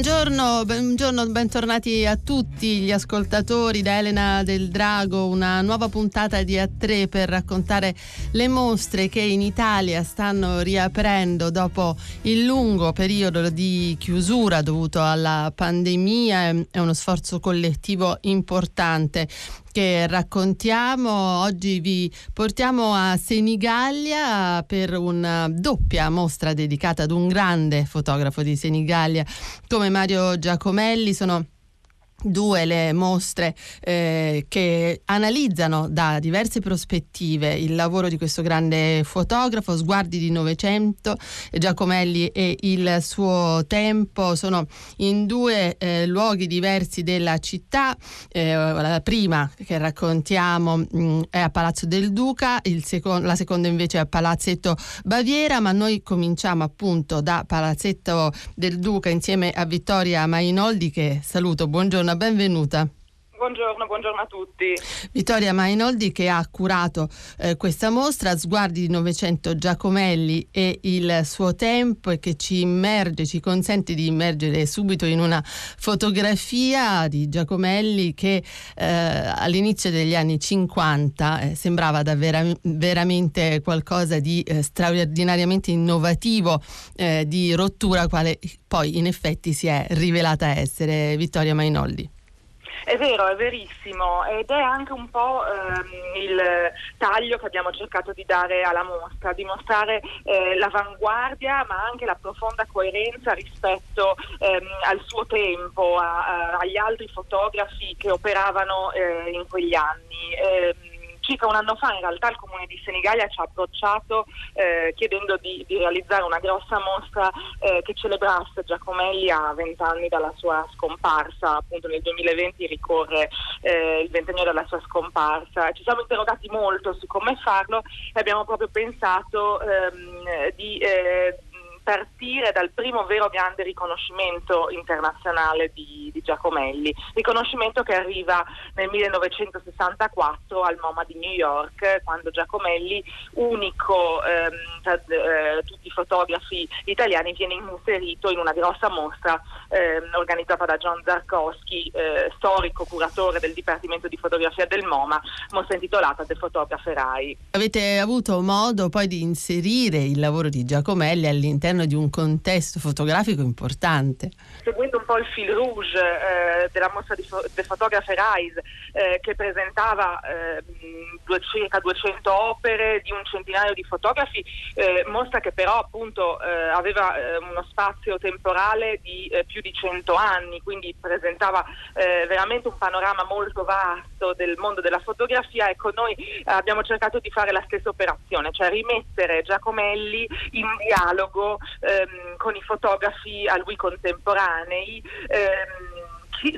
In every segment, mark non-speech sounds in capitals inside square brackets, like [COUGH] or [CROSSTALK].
Buongiorno, buongiorno, bentornati a tutti gli ascoltatori da Elena del Drago, una nuova puntata di A3 per raccontare le mostre che in Italia stanno riaprendo dopo il lungo periodo di chiusura dovuto alla pandemia, è uno sforzo collettivo importante che raccontiamo. Oggi vi portiamo a Senigallia per una doppia mostra dedicata ad un grande fotografo di Senigallia come Mario Giacomelli. Sono due le mostre eh, che analizzano da diverse prospettive il lavoro di questo grande fotografo, Sguardi di Novecento, Giacomelli e il suo tempo, sono in due eh, luoghi diversi della città, eh, la prima che raccontiamo mh, mm, è a Palazzo del Duca, secon- la seconda invece è a Palazzetto Baviera, ma noi cominciamo appunto da Palazzetto del Duca insieme a Vittoria Mainoldi che saluto, buongiorno buongiorno, benvenuta. Buongiorno, buongiorno, a tutti. Vittoria Mainoldi che ha curato eh, questa mostra Sguardi di Novecento Giacomelli e il suo tempo e che ci immerge, ci consente di immergere subito in una fotografia di Giacomelli che eh, all'inizio degli anni 50 eh, sembrava davvero veramente qualcosa di eh, straordinariamente innovativo, eh, di rottura, quale poi in effetti si è rivelata essere Vittoria Mainoldi. È vero, è verissimo ed è anche un po' ehm, il taglio che abbiamo cercato di dare alla mostra, di mostrare eh, l'avanguardia ma anche la profonda coerenza rispetto ehm, al suo tempo, a, a, agli altri fotografi che operavano eh, in quegli anni. Eh, circa un anno fa in realtà il comune di Senigallia ci ha approcciato eh, chiedendo di, di, realizzare una grossa mostra eh, che celebrasse Giacomelli a vent'anni dalla sua scomparsa, appunto nel 2020 ricorre eh, il ventennio della sua scomparsa. Ci siamo interrogati molto su come farlo e abbiamo proprio pensato ehm, di eh, partire dal primo vero grande riconoscimento internazionale di, di, Giacomelli, riconoscimento che arriva nel 1964 al MoMA di New York, quando Giacomelli, unico ehm, tra eh, tutti i fotografi italiani, viene inserito in una grossa mostra ehm, organizzata da John Zarkowski, eh, storico curatore del Dipartimento di Fotografia del MoMA, mostra intitolata The Photographer Eye. Avete avuto modo poi di inserire il lavoro di Giacomelli all'interno all'interno di un contesto fotografico importante. Seguendo un po' il fil rouge eh, della mostra di fo- del Photographer Eyes eh, che presentava eh, due, circa 200 opere di un centinaio di fotografi, eh, mostra che però appunto eh, aveva eh, uno spazio temporale di più di 100 anni, quindi presentava veramente un panorama molto vasto del mondo della fotografia. Ecco, noi abbiamo cercato di fare la stessa operazione, cioè rimettere Giacomelli in dialogo ehm, con i fotografi a lui contemporanei. Ehm,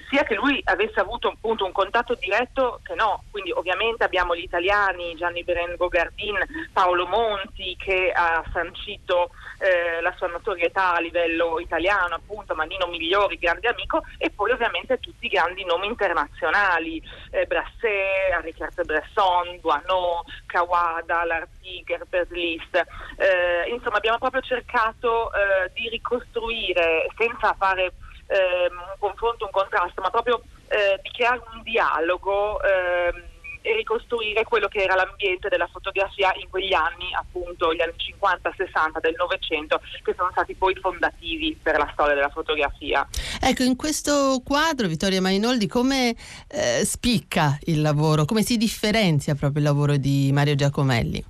sia che lui avesse avuto appunto un contatto diretto che no, quindi ovviamente abbiamo gli italiani, Gianni Berengo Gardin, Paolo Monti che ha sancito eh, la sua notorietà a livello italiano, appunto Manino Migliori, grande amico, e poi ovviamente tutti i grandi nomi internazionali, eh, Brasset, Henri Bresson, Duanot, Kawada, Lartiger, Perslis. Eh, insomma abbiamo proprio cercato eh, di ricostruire senza fare ehm, un confronto, un contrasto, ma proprio eh, di creare un dialogo ehm, e ricostruire quello che era l'ambiente della fotografia in quegli anni, appunto gli anni 50-60 del Novecento, che sono stati poi fondativi per la storia della fotografia. Ecco, in questo quadro, Vittoria Mainoldi, come eh, spicca il lavoro, come si differenzia proprio il lavoro di Mario Giacomelli?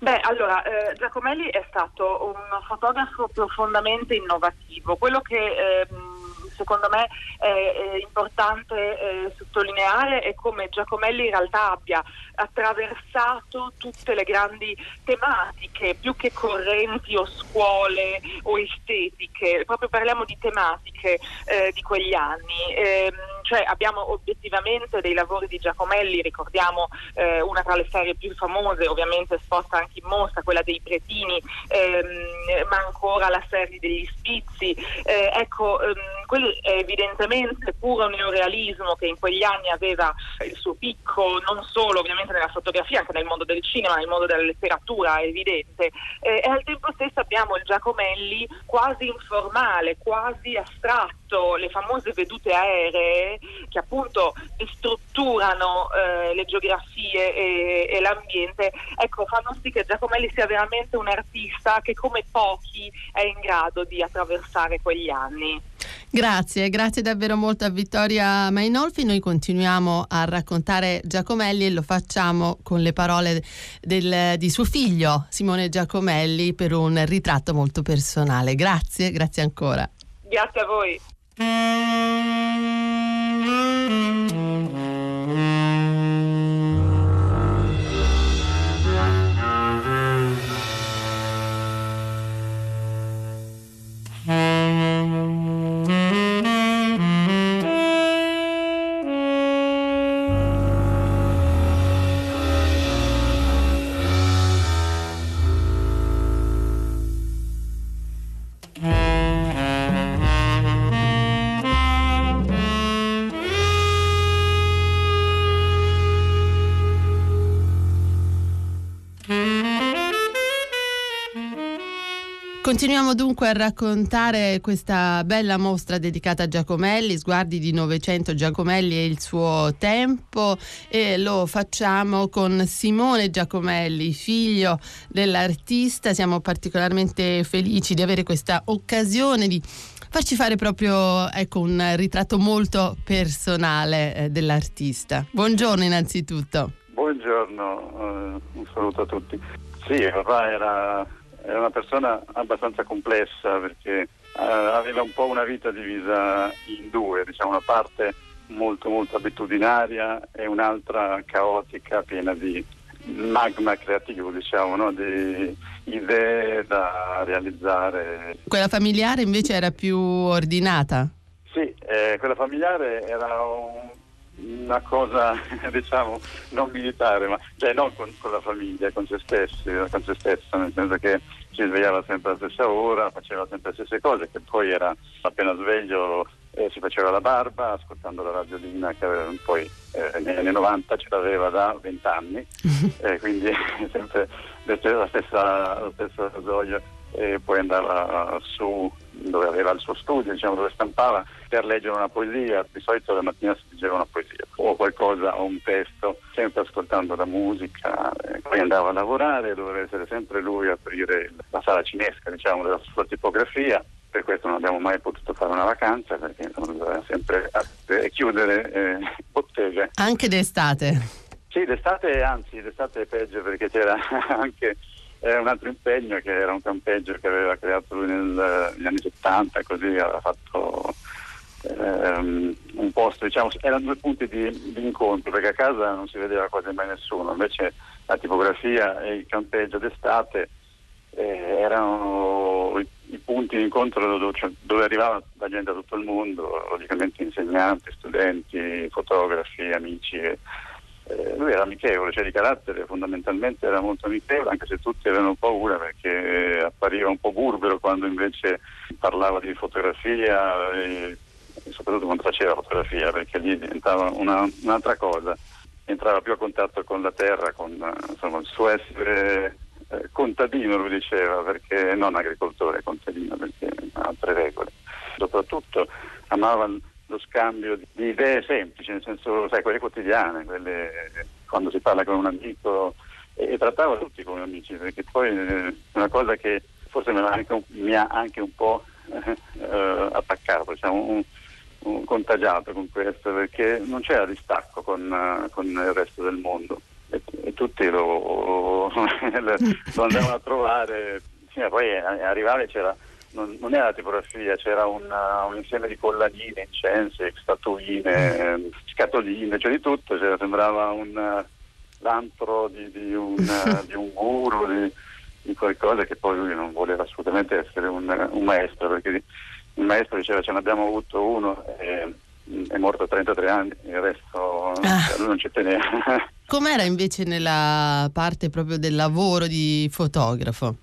Beh, allora, eh, Giacomelli è stato un fotografo profondamente innovativo. Quello che ehm, secondo me è, è importante eh, sottolineare è come Giacomelli in realtà abbia attraversato tutte le grandi tematiche, più che correnti o scuole o estetiche, proprio parliamo di tematiche eh, di quegli anni. Eh, cioè abbiamo obiettivamente dei lavori di Giacomelli, ricordiamo eh, una tra le serie più famose, ovviamente esposta anche in mostra, quella dei Pretini, ehm, ma ancora la serie degli Spizzi. Eh, ecco, ehm, quello è evidentemente puro neorealismo che in quegli anni aveva il suo picco, non solo ovviamente nella fotografia, anche nel mondo del cinema, nel mondo della letteratura, è evidente. Eh, e al tempo stesso abbiamo il Giacomelli quasi informale, quasi astratto, le famose vedute aeree che appunto strutturano eh, le geografie e, e, l'ambiente, ecco, fanno sì che Giacomelli sia veramente un artista che come pochi è in grado di attraversare quegli anni. Grazie, grazie davvero molto a Vittoria Mainolfi. Noi continuiamo a raccontare Giacomelli e lo facciamo con le parole del, di suo figlio Simone Giacomelli per un ritratto molto personale. Grazie, grazie ancora. Grazie a voi. Mm-hmm. [LAUGHS] Continuiamo dunque a raccontare questa bella mostra dedicata a Giacomelli, sguardi di Novecento Giacomelli e il suo tempo e lo facciamo con Simone Giacomelli, figlio dell'artista. Siamo particolarmente felici di avere questa occasione di farci fare proprio ecco, un ritratto molto personale eh, dell'artista. Buongiorno innanzitutto. Buongiorno, uh, un saluto a tutti. Sì, papà era era una persona abbastanza complessa perché eh, aveva un po' una vita divisa in due, diciamo una parte molto molto abitudinaria e un'altra caotica, piena di magma creativo, diciamo, no? di idee da realizzare. Quella familiare invece era più ordinata? Sì, eh, quella familiare era un una cosa [LAUGHS] diciamo non militare, ma cioè non con, con, la famiglia, con se stessi, con se stessa, nel senso che si svegliava sempre alla stessa ora, faceva sempre le stesse cose, che poi era appena sveglio eh, si faceva la barba ascoltando la radiolina che poi eh, negli anni 90 ce l'aveva da 20 anni, eh, quindi [LAUGHS] sempre la stessa, lo stesso rasoio e poi andava su dove aveva il suo studio, diciamo, dove stampava per leggere una poesia, di solito la mattina si leggeva una poesia o qualcosa o un testo, sempre ascoltando la musica, poi andava a lavorare, doveva essere sempre lui a aprire la sala cinesca diciamo, della sua tipografia, per questo non abbiamo mai potuto fare una vacanza perché doveva sempre chiudere eh, botteghe. Anche d'estate? Sì, d'estate anzi, d'estate è peggio perché c'era [LAUGHS] anche eh, un altro impegno che era un campeggio che aveva creato lui negli anni 70, così aveva fatto ehm, un posto, diciamo, erano due punti di, di, incontro perché a casa non si vedeva quasi mai nessuno, invece la tipografia e il campeggio d'estate eh, erano i, i, punti di incontro dove, cioè, dove, arrivava la gente da tutto il mondo, logicamente insegnanti, studenti, fotografi, amici. E, eh, lui era amichevole, cioè di carattere fondamentalmente era molto amichevole, anche se tutti avevano paura perché appariva un po' burbero quando invece parlava di fotografia e, e soprattutto quando faceva fotografia, perché lì diventava una, un'altra cosa, entrava più a contatto con la terra, con insomma, il suo essere eh, contadino, lui diceva, perché non agricoltore, contadino, perché ha altre regole. Soprattutto amava lo scambio di idee semplici, nel senso, sai, quelle quotidiane, quelle quando si parla con un amico e, e trattava tutti come amici, perché poi eh, una cosa che forse mi ha anche mi ha anche un po' eh, attaccato, diciamo, un, un contagiato con questo, perché non c'era distacco con, uh, con il resto del mondo. E, e tutti lo, [LAUGHS] lo, andavano a trovare, sì, poi arrivare c'era non, non era tipografia, c'era una, un insieme di collanine, incensi, statuine, mm. scatoline, cioè di tutto, cioè, sembrava un l'antro di, di, un, [LAUGHS] di un guru, di, di, qualcosa che poi lui non voleva assolutamente essere un, un maestro, perché il maestro diceva ce ne abbiamo avuto uno e, è morto a 33 anni, il resto ah. lui non ci teneva. Com'era invece nella parte proprio del lavoro di fotografo?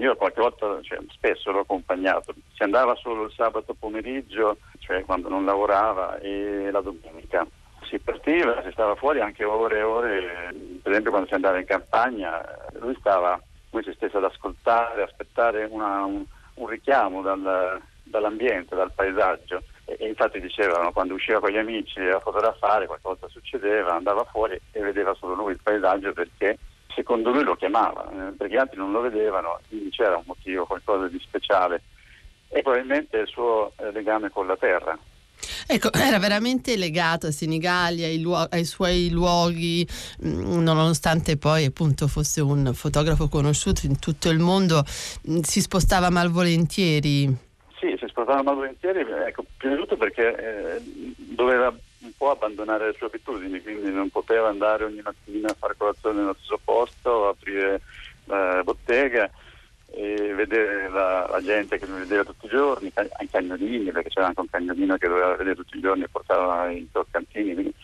Io qualche volta, cioè, spesso l'ho accompagnato, si andava solo il sabato pomeriggio, cioè quando non lavorava, e la domenica. Si partiva, si stava fuori anche ore e ore, per esempio quando si andava in campagna, lui stava, lui si stesse ad ascoltare, aspettare una, un, un, richiamo dal, dall'ambiente, dal paesaggio. E, e infatti dicevano, quando usciva con gli amici a fotografare, qualcosa succedeva, andava fuori e vedeva solo lui il paesaggio perché secondo lui lo chiamava, eh, perché gli altri non lo vedevano, quindi c'era un motivo, qualcosa di speciale. E probabilmente il suo eh, legame con la terra. Ecco, [LAUGHS] era veramente legato a Senigallia, ai, luo- ai suoi luoghi, mh, mm, nonostante poi appunto fosse un fotografo conosciuto in tutto il mondo, mh, mm, si spostava malvolentieri. Sì, si spostava malvolentieri, ecco, prima di tutto perché eh, doveva po' abbandonare le sue abitudini, quindi non poteva andare ogni mattina a fare colazione nello stesso posto, aprire la bottega e vedere la, la, gente che mi vedeva tutti i giorni, ai cagnolini, perché c'era anche un cagnolino che doveva vedere tutti i giorni e portava i toccantini, quindi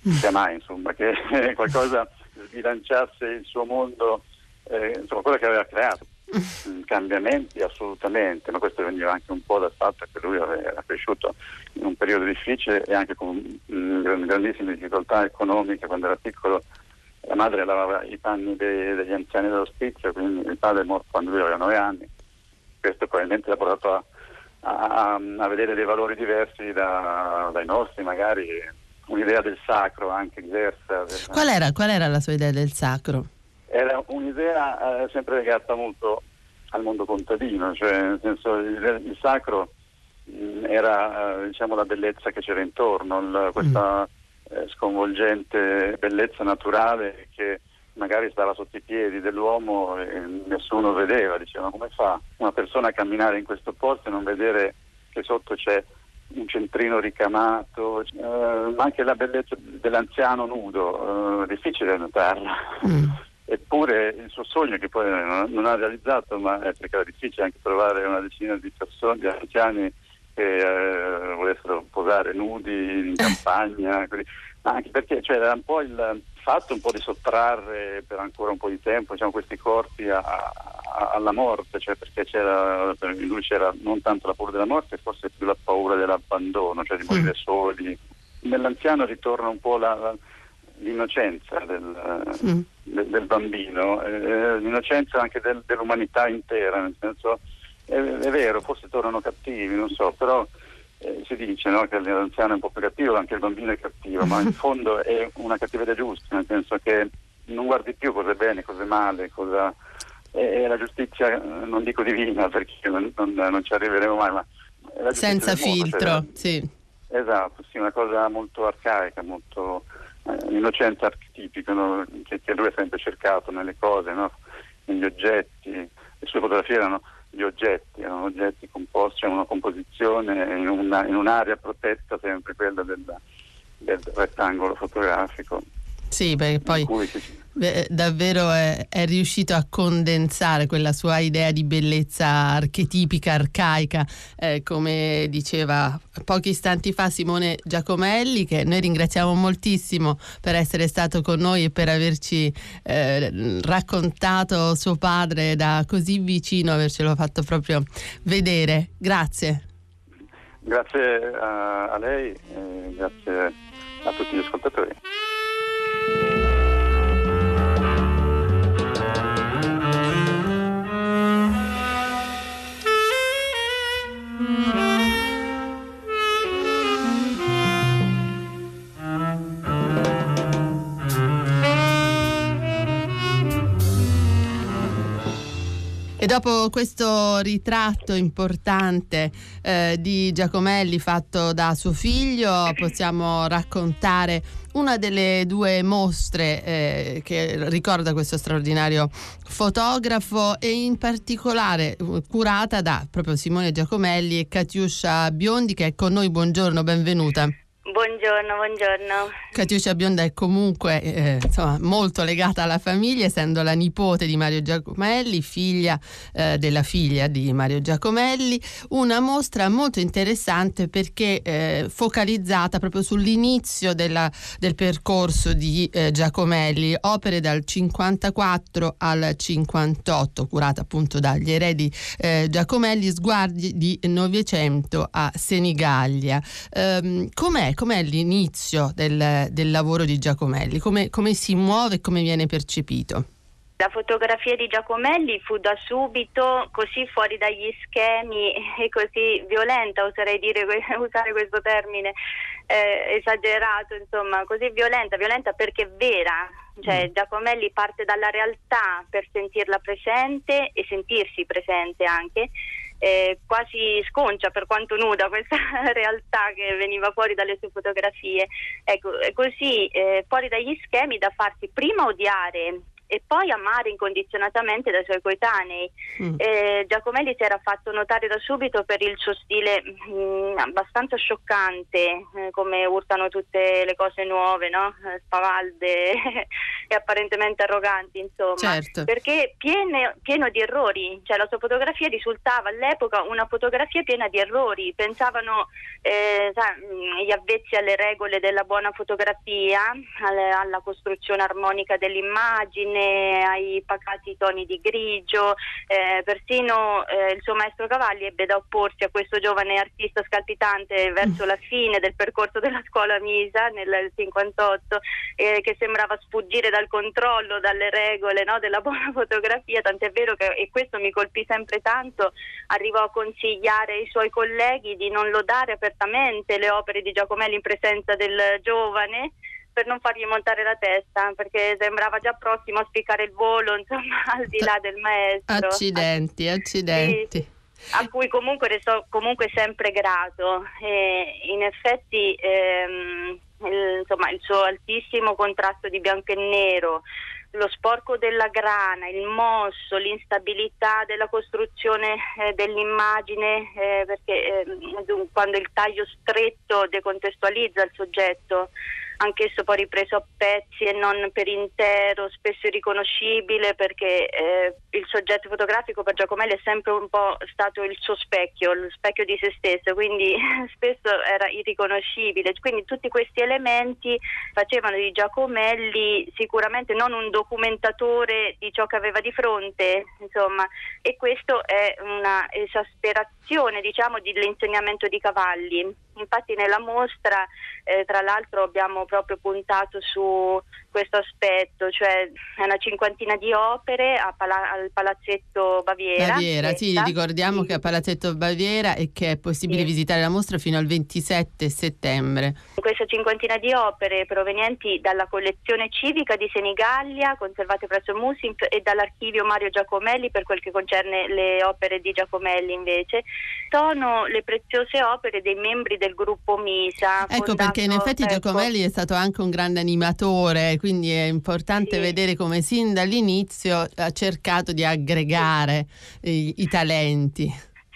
sia mai insomma che [LAUGHS] qualcosa sbilanciasse il suo mondo, eh, insomma quello che aveva creato. Cambiamenti assolutamente, ma questo veniva anche un po' dal fatto che lui era cresciuto in un periodo difficile e anche con mh, grandissime difficoltà economiche quando era piccolo. La madre lavava i panni dei, degli anziani dell'ospizio, quindi il padre è morto quando lui aveva nove anni. Questo probabilmente l'ha portato a, a, a vedere dei valori diversi da, dai nostri, magari un'idea del sacro anche diversa. Qual era, qual era la sua idea del sacro? Era un'idea eh, sempre legata molto al mondo contadino, cioè nel senso il, il sacro mh, mm, era eh, diciamo la bellezza che c'era intorno, il, questa mm. eh, sconvolgente bellezza naturale che magari stava sotto i piedi dell'uomo e nessuno vedeva, diceva come fa una persona a camminare in questo posto e non vedere che sotto c'è un centrino ricamato, eh, ma anche la bellezza dell'anziano nudo, eh, difficile notarla. Mm. Eppure il suo sogno, che poi non, ha realizzato, ma è perché era difficile anche trovare una decina di persone, di anziani che eh, volessero posare nudi in campagna, così. anche perché cioè, era un po' il fatto un po' di sottrarre per ancora un po' di tempo diciamo, questi corpi a, a, alla morte, cioè perché c'era, per lui c'era non tanto la paura della morte, forse più la paura dell'abbandono, cioè di morire mm. soli. Nell'anziano ritorna un po' la, la l'innocenza del, mm. Del, del bambino, eh, l'innocenza anche del, dell'umanità intera, nel senso è, è, vero, forse tornano cattivi, non so, però eh, si dice no, che l'anziano è un po' più cattivo, anche il bambino è cattivo, ma in [LAUGHS] fondo è una cattiveria giusta, nel senso che non guardi più cosa è bene, cosa è male, cosa... è la giustizia, non dico divina perché non, non, non ci arriveremo mai, ma... Senza filtro, mondo, cioè, sì. Esatto, sì, una cosa molto arcaica, molto l'innocenza archetipica no? che, che, lui ha sempre cercato nelle cose, no? negli oggetti. Le sue fotografie erano gli oggetti, erano oggetti composti, cioè una composizione in, una, in un'area protetta, sempre quella del, del rettangolo fotografico. Sì, perché poi beh, davvero è, è, riuscito a condensare quella sua idea di bellezza archetipica, arcaica, eh, come diceva pochi istanti fa Simone Giacomelli, che noi ringraziamo moltissimo per essere stato con noi e per averci eh, raccontato suo padre da così vicino, avercelo fatto proprio vedere. Grazie. Grazie a, a lei, e grazie a tutti gli ascoltatori. E dopo questo ritratto importante eh, di Giacomelli fatto da suo figlio, possiamo raccontare una delle due mostre eh, che ricorda questo straordinario fotografo e in particolare uh, curata da proprio Simone Giacomelli e Katiuscia Biondi che è con noi. Buongiorno, benvenuta. Buongiorno Buongiorno, Catiuscia Bionda è comunque eh, insomma, molto legata alla famiglia, essendo la nipote di Mario Giacomelli, figlia eh, della figlia di Mario Giacomelli. Una mostra molto interessante perché eh, focalizzata proprio sull'inizio della, del percorso di eh, Giacomelli, opere dal 54 al 58, curata appunto dagli eredi eh, Giacomelli, sguardi di Novecento a Senigallia. Um, com'è, com'è l'inizio del, del lavoro di Giacomelli? Come, come si muove e come viene percepito? La fotografia di Giacomelli fu da subito così fuori dagli schemi e così violenta, oserei dire, [LAUGHS] usare questo termine eh, esagerato, insomma, così violenta, violenta perché è vera. Cioè, mm. Giacomelli parte dalla realtà per sentirla presente e sentirsi presente anche eh, quasi sconcia per quanto nuda questa [LAUGHS] realtà che veniva fuori dalle sue fotografie. Ecco, così eh, fuori dagli schemi da farsi prima odiare e poi amare incondizionatamente dai suoi coetanei. Mm. Eh, Giacomelli si era fatto notare da subito per il suo stile mh, mm, abbastanza scioccante, eh, come urtano tutte le cose nuove, no? Eh, spavalde [LAUGHS] e apparentemente arroganti, insomma, certo. perché piene, pieno di errori, cioè la sua fotografia risultava all'epoca una fotografia piena di errori, pensavano eh, sai, mm, gli avvezzi alle regole della buona fotografia, alle, alla costruzione armonica dell'immagine, ai pacati toni di grigio, eh, persino eh, il suo maestro Cavalli ebbe da opporsi a questo giovane artista scalpitante verso la fine del percorso della scuola Misa nel 58 eh, che sembrava sfuggire dal controllo, dalle regole no, della buona [LAUGHS] fotografia, tant'è vero che, e questo mi colpì sempre tanto, arrivò a consigliare ai suoi colleghi di non lodare apertamente le opere di Giacomelli in presenza del giovane per non fargli montare la testa perché sembrava già prossimo a spiccare il volo [LAUGHS] insomma al di là del maestro. Accidenti accidenti. Sì, a cui comunque restò comunque sempre grato. E in effetti ehm, il, insomma, il suo altissimo contrasto di bianco e nero lo sporco della grana, il mosso, l'instabilità della costruzione eh, dell'immagine, eh, perché eh, quando il taglio stretto decontestualizza il soggetto, anch'esso poi ripreso a pezzi e non per intero, spesso irriconoscibile perché eh, il soggetto fotografico per Giacomelli è sempre un po' stato il suo specchio, lo specchio di se stesso, quindi [LAUGHS] spesso era irriconoscibile. Quindi tutti questi elementi facevano di Giacomelli sicuramente non un documentatore di ciò che aveva di fronte, insomma, e questo è una esasperazione diciamo dell'insegnamento di Cavalli. Infatti nella mostra eh, tra l'altro abbiamo proprio puntato su questo aspetto, cioè una cinquantina di opere Pala- al Palazzetto Baviera. Baviera, sì, ricordiamo sì. che a Palazzetto Baviera e che è possibile sì. visitare la mostra fino al 27 settembre. Questa cinquantina di opere provenienti dalla collezione civica di Senigallia, conservate presso il e dall'archivio Mario Giacomelli per quel che concerne le opere di Giacomelli invece, sono le preziose opere dei membri del gruppo Misa. Ecco perché in effetti ecco, Giacomelli è stato anche un grande animatore, quindi è importante sì. vedere come sin dall'inizio ha cercato di aggregare i, i talenti.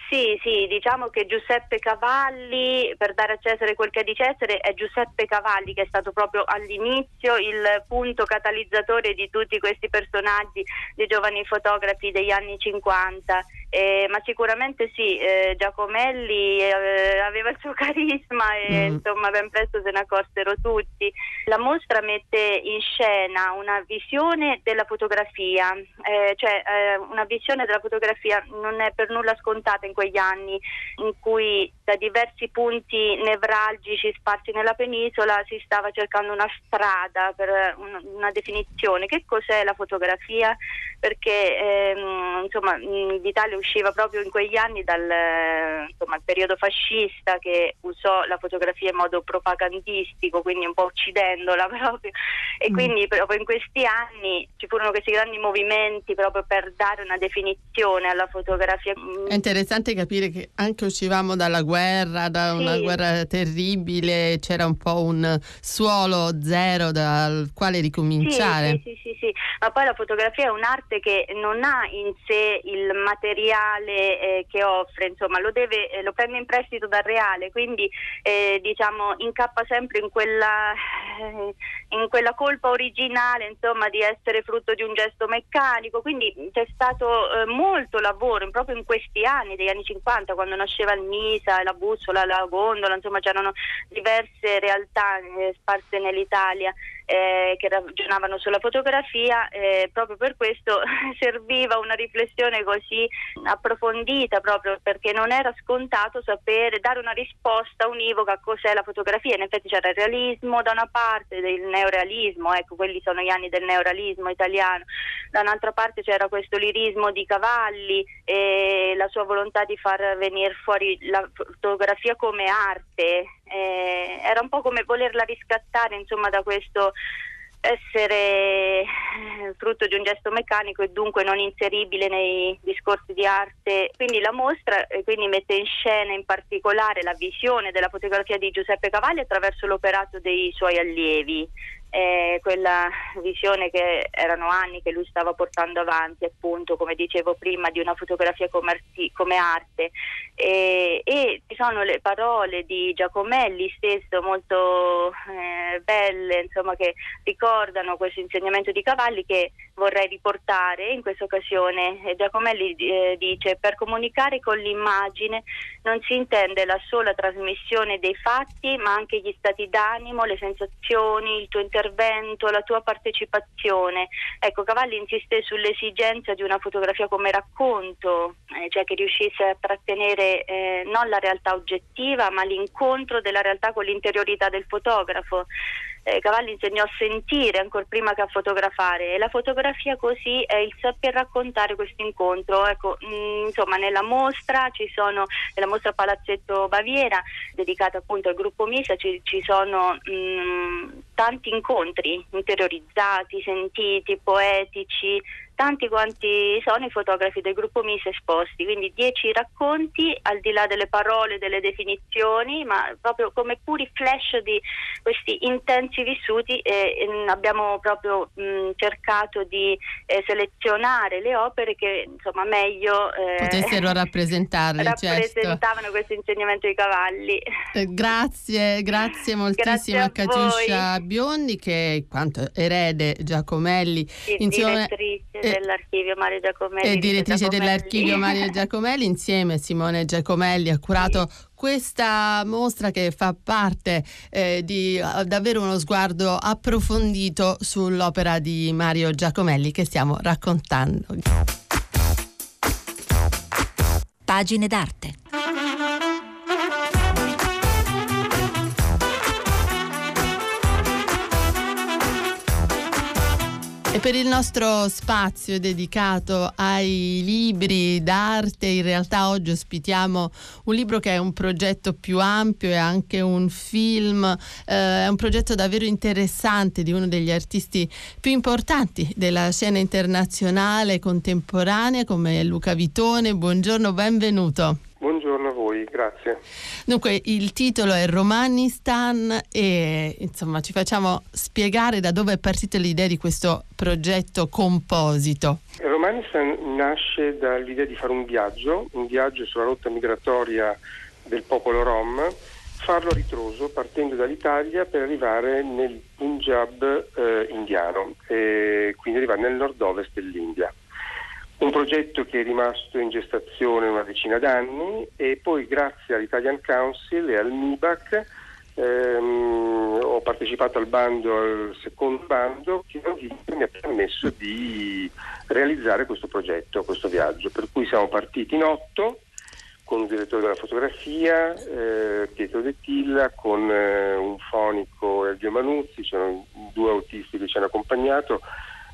Sì, sì, diciamo che Giuseppe Cavalli, per dare a Cesare quel che è di Cesare, è Giuseppe Cavalli che è stato proprio all'inizio il punto catalizzatore di tutti questi personaggi dei giovani fotografi degli anni 50 eh, ma sicuramente sì, eh, Giacomelli eh, aveva il suo carisma e mm. insomma ben presto se ne accorsero tutti. La mostra mette in scena una visione della fotografia, eh, cioè eh, una visione della fotografia non è per nulla scontata in quegli anni in cui da diversi punti nevralgici sparsi nella penisola si stava cercando una strada per una, definizione. Che cos'è la fotografia? Perché ehm, insomma l'Italia usciva proprio in quegli anni dal insomma, periodo fascista che usò la fotografia in modo propagandistico, quindi un po' uccidendola [LAUGHS] proprio. E mm. quindi proprio in questi anni ci furono questi grandi movimenti proprio per dare una definizione alla fotografia. È interessante capire che anche uscivamo dalla guerra guerra, da una sì. guerra terribile, c'era un po' un suolo zero dal quale ricominciare. Sì, sì, sì, sì, ma poi la fotografia è un'arte che non ha in sé il materiale eh, che offre, insomma, lo, deve, eh, lo prende in prestito dal reale, quindi eh, diciamo incappa sempre in quella, eh, in quella colpa originale, insomma, di essere frutto di un gesto meccanico, quindi c'è stato eh, molto lavoro proprio in questi anni, degli anni 50, quando nasceva il MISA, la bussola, la gondola, insomma c'erano diverse realtà eh, sparse nell'Italia eh, che ragionavano sulla fotografia, eh, proprio per questo [LAUGHS] serviva una riflessione così approfondita, proprio perché non era scontato sapere dare una risposta univoca a cos'è la fotografia. In effetti c'era il realismo da una parte, del neorealismo, ecco, quelli sono gli anni del neorealismo italiano, da un'altra parte c'era questo lirismo di Cavalli e la sua volontà di far venire fuori la fotografia come arte, eh, era un po' come volerla riscattare insomma da questo essere eh, frutto di un gesto meccanico e dunque non inseribile nei discorsi di arte. Quindi la mostra eh, quindi mette in scena in particolare la visione della fotografia di Giuseppe Cavalli attraverso l'operato dei suoi allievi eh, quella visione che erano anni che lui stava portando avanti, appunto, come dicevo prima, di una fotografia come, arti- come arte. E, e, ci sono le parole di Giacomelli stesso molto eh, belle, insomma, che ricordano questo insegnamento di Cavalli che vorrei riportare in questa occasione. Giacomelli eh, dice: Per comunicare con l'immagine non si intende la sola trasmissione dei fatti, ma anche gli stati d'animo, le sensazioni, il tuo intervento intervento, la tua partecipazione. Ecco, Cavalli insiste sull'esigenza di una fotografia come racconto, eh, cioè che riuscisse a trattenere eh, non la realtà oggettiva, ma l'incontro della realtà con l'interiorità del fotografo eh, Cavalli insegnò a sentire ancora prima che a fotografare e la fotografia così è il saper raccontare questo incontro. Ecco, mm, insomma, nella mostra ci sono, nella mostra Palazzetto Baviera, dedicata appunto al gruppo Misa, ci, ci sono mh, mm, tanti incontri interiorizzati, sentiti, poetici, tanti quanti sono i fotografi del gruppo MIS esposti, quindi dieci racconti al di là delle parole, delle definizioni, ma proprio come puri flash di questi intensi vissuti e, e abbiamo proprio mh, cercato di eh, selezionare le opere che insomma meglio eh, potessero [LAUGHS] rappresentarle, certo. rappresentavano certo. questo insegnamento di cavalli. Eh, grazie, grazie moltissimo grazie a, a Catiuscia Biondi che quanto erede Giacomelli, sì, insieme dell'archivio Mario Giacomelli. E direttrice dell'archivio Mario Giacomelli, insieme a Simone Giacomelli ha curato sì. questa mostra che fa parte eh, di uh, davvero uno sguardo approfondito sull'opera di Mario Giacomelli che stiamo raccontando. Pagine d'arte. E per il nostro spazio dedicato ai libri d'arte, in realtà oggi ospitiamo un libro che è un progetto più ampio e anche un film, eh, è un progetto davvero interessante di uno degli artisti più importanti della scena internazionale contemporanea come Luca Vitone. Buongiorno, benvenuto. Buongiorno a voi, grazie. Dunque, il titolo è Romanistan e insomma ci facciamo spiegare da dove è partita l'idea di questo progetto composito. Romanistan nasce dall'idea di fare un viaggio, un viaggio sulla rotta migratoria del popolo rom, farlo a ritroso partendo dall'Italia per arrivare nel Punjab eh, indiano e quindi arrivare nel nord-ovest dell'India. Un progetto che è rimasto in gestazione una decina d'anni e poi grazie all'Italian Council e al MIBAC ehm, ho partecipato al bando, al secondo bando che mi ha permesso di realizzare questo progetto, questo viaggio. Per cui siamo partiti in otto con un direttore della fotografia, eh, Pietro De Tilla, con eh, un fonico Elvio Manuzzi, c'erano due autisti che ci hanno accompagnato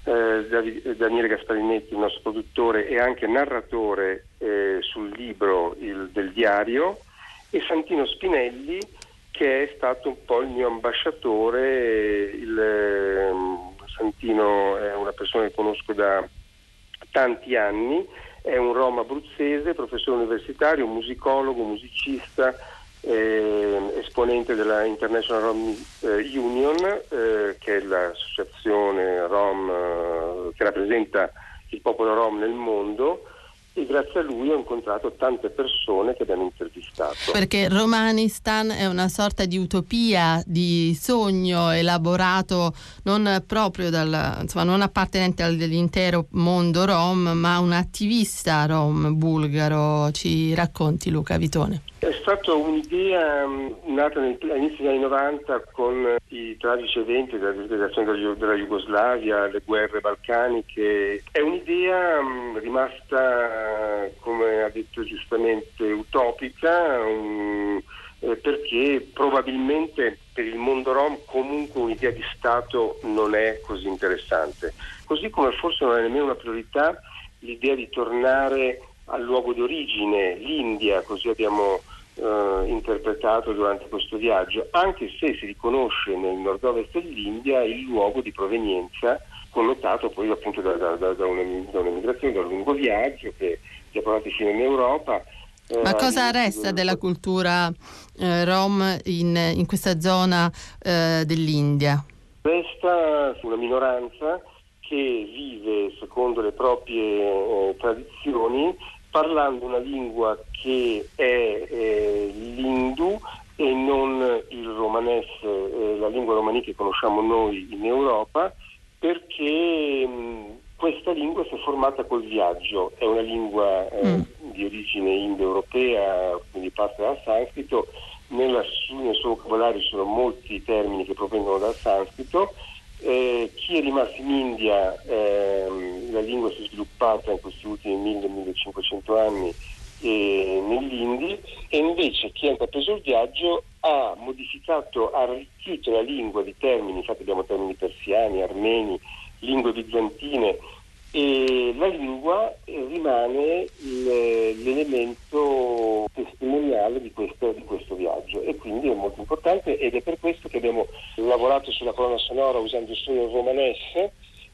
eh, Daniele Gasparinetti, il nostro produttore e anche narratore eh, sul libro il, del diario, e Santino Spinelli, che è stato un po' il mio ambasciatore. Il, eh, Santino è una persona che conosco da tanti anni è un rom abruzzese, professore universitario, musicologo, musicista, eh, esponente della International Rom eh, Union, eh, che è l'associazione rom eh, che rappresenta il popolo rom nel mondo e grazie a lui ho incontrato tante persone che abbiamo intervistato. Perché Romanistan è una sorta di utopia, di sogno elaborato non proprio dal, insomma, non appartenente all'intero mondo rom, ma un attivista rom bulgaro. Ci racconti Luca Vitone? È stata un'idea um, nata all'inizio degli anni 90 con i tragici eventi della disgregazione della Jugoslavia, le guerre balcaniche. È un'idea um, rimasta, come ha detto giustamente, utopica. Um, eh, perché probabilmente per il mondo rom comunque un'idea di Stato non è così interessante. Così come forse non è nemmeno una priorità l'idea di tornare al luogo d'origine, l'India, così abbiamo eh, interpretato durante questo viaggio, anche se si riconosce nel nord-ovest dell'India il luogo di provenienza connotato poi appunto da, da, da, da un'emigrazione, da un lungo viaggio che si è portato fino in Europa. Eh, Ma cosa resta della cultura eh, rom in, in, questa zona eh, dell'India? Resta una minoranza che vive secondo le proprie eh, tradizioni parlando una lingua che è eh, l'indu e non il romanese, eh, la lingua romani che conosciamo noi in Europa, perché mh, questa lingua si è formata col viaggio, è una lingua eh, mm. di origine indoeuropea, quindi parte dal sanscrito, nella, nel suo vocabolario ci sono molti termini che provengono dal sanscrito. Eh, chi è rimasto in India, ehm, la lingua si è sviluppata in questi ultimi 1000-1500 anni eh, nell'Indi e invece chi ha intrapreso il viaggio ha modificato, ha arricchito la lingua di termini, infatti abbiamo termini persiani, armeni, lingue bizantine e la lingua rimane l'elemento testimoniale di questo, di questo, viaggio. E quindi è molto importante ed è per questo che abbiamo lavorato sulla colonna sonora usando solo il romanese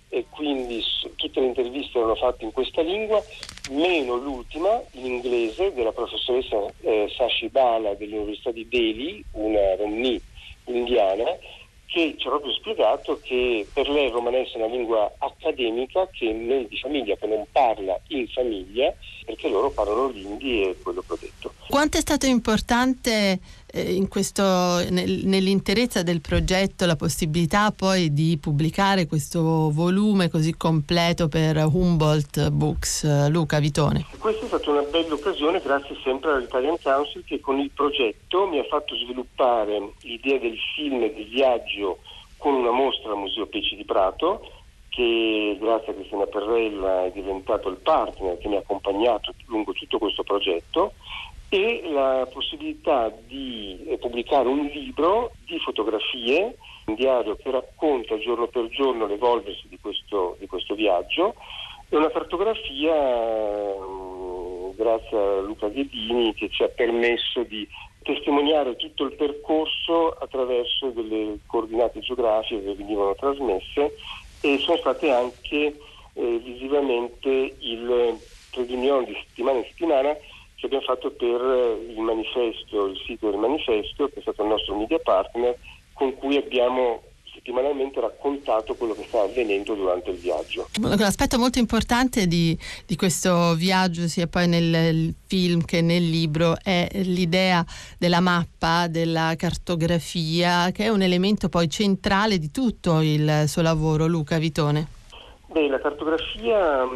e quindi tutte le interviste erano fatte in questa lingua, meno l'ultima, l'inglese, della professoressa eh, Sashi Bala dell'Università di Delhi, una Romni indiana, che ci ha proprio spiegato che per lei il romanese è una lingua accademica che noi di famiglia che non parla in famiglia perché loro parlano l'indi e quello che ho detto. Quanto è stato importante eh, questo, nel, nell'interezza del progetto la possibilità poi di pubblicare questo volume così completo per Humboldt Books, Luca Vitone? Questa è stata una bella occasione grazie sempre all'Italian Council che con il progetto mi ha fatto sviluppare l'idea del film del viaggio con una mostra al Museo Peci di Prato che grazie a Cristina Perrella è diventato il partner che mi ha accompagnato lungo tutto questo progetto e la possibilità di eh, pubblicare un libro di fotografie, un diario che racconta giorno per giorno l'evolversi di questo, di questo viaggio e una cartografia eh, grazie a Luca Ghedini che ci ha permesso di testimoniare tutto il percorso attraverso delle coordinate geografiche che venivano trasmesse e sono state anche eh, visivamente il 3 riunioni di settimana in settimana che abbiamo fatto per eh, il manifesto, il sito del manifesto, che è stato il nostro media partner, con cui abbiamo settimanalmente raccontato quello che sta avvenendo durante il viaggio. L'aspetto molto importante di, di, questo viaggio, sia poi nel film che nel libro, è l'idea della mappa, della cartografia, che è un elemento poi centrale di tutto il suo lavoro, Luca Vitone. Beh, la cartografia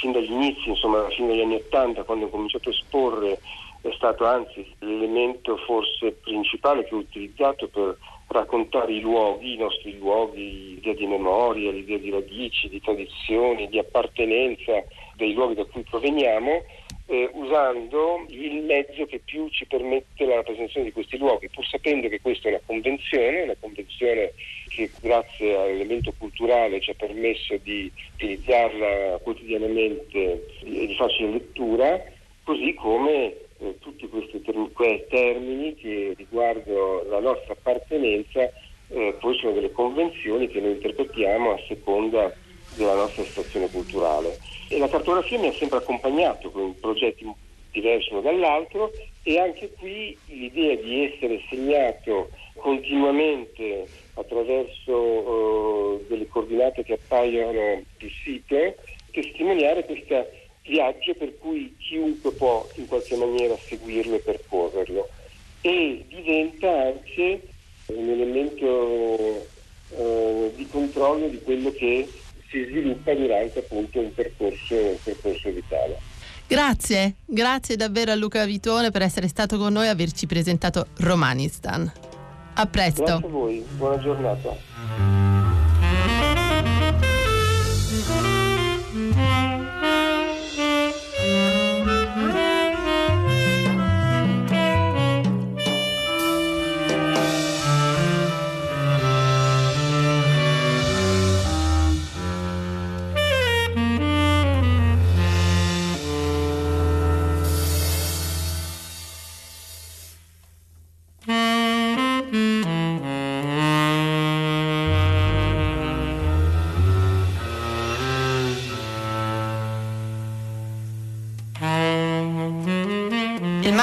fin dagli inizi, insomma, fin dagli anni Ottanta, quando ho cominciato a esporre, è stato anzi l'elemento forse principale che ho utilizzato per raccontare i luoghi, i nostri luoghi, l'idea di memoria, l'idea di radici, di tradizioni, di appartenenza dei luoghi da cui proveniamo, eh, usando il mezzo che più ci permette la rappresentazione di questi luoghi, pur sapendo che questa è una convenzione, una convenzione che grazie all'elemento culturale ci ha permesso di utilizzarla quotidianamente e di facile lettura, così come eh, tutti questi term- termini che riguardano la nostra appartenenza eh, poi sono delle convenzioni che noi interpretiamo a seconda della nostra situazione culturale. E la cartografia mi ha sempre accompagnato con progetti diversi uno dall'altro e anche qui l'idea di essere segnato continuamente attraverso uh, delle coordinate che appaiono sul sito, testimoniare questo viaggio per cui chiunque può in qualche maniera seguirlo e percorrerlo e diventa anche un elemento uh, di controllo di quello che si sviluppa durante appunto un percorso, un percorso vitale. Grazie, grazie davvero a Luca Vitone per essere stato con noi e averci presentato Romanistan. A presto. Grazie a voi, buona giornata.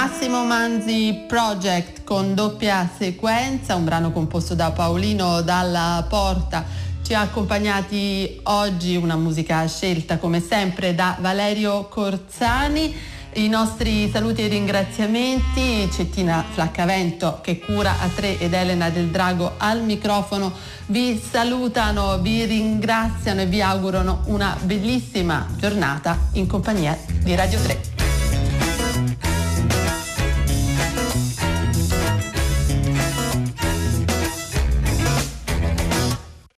Massimo Manzi Project con doppia sequenza, un brano composto da Paolino Dalla Porta. Ci ha accompagnati oggi una musica scelta come sempre da Valerio Corzani. I nostri saluti e ringraziamenti, Cettina Flaccavento che cura a tre ed Elena del Drago al microfono vi salutano, vi ringraziano e vi augurano una bellissima giornata in compagnia di Radio 3.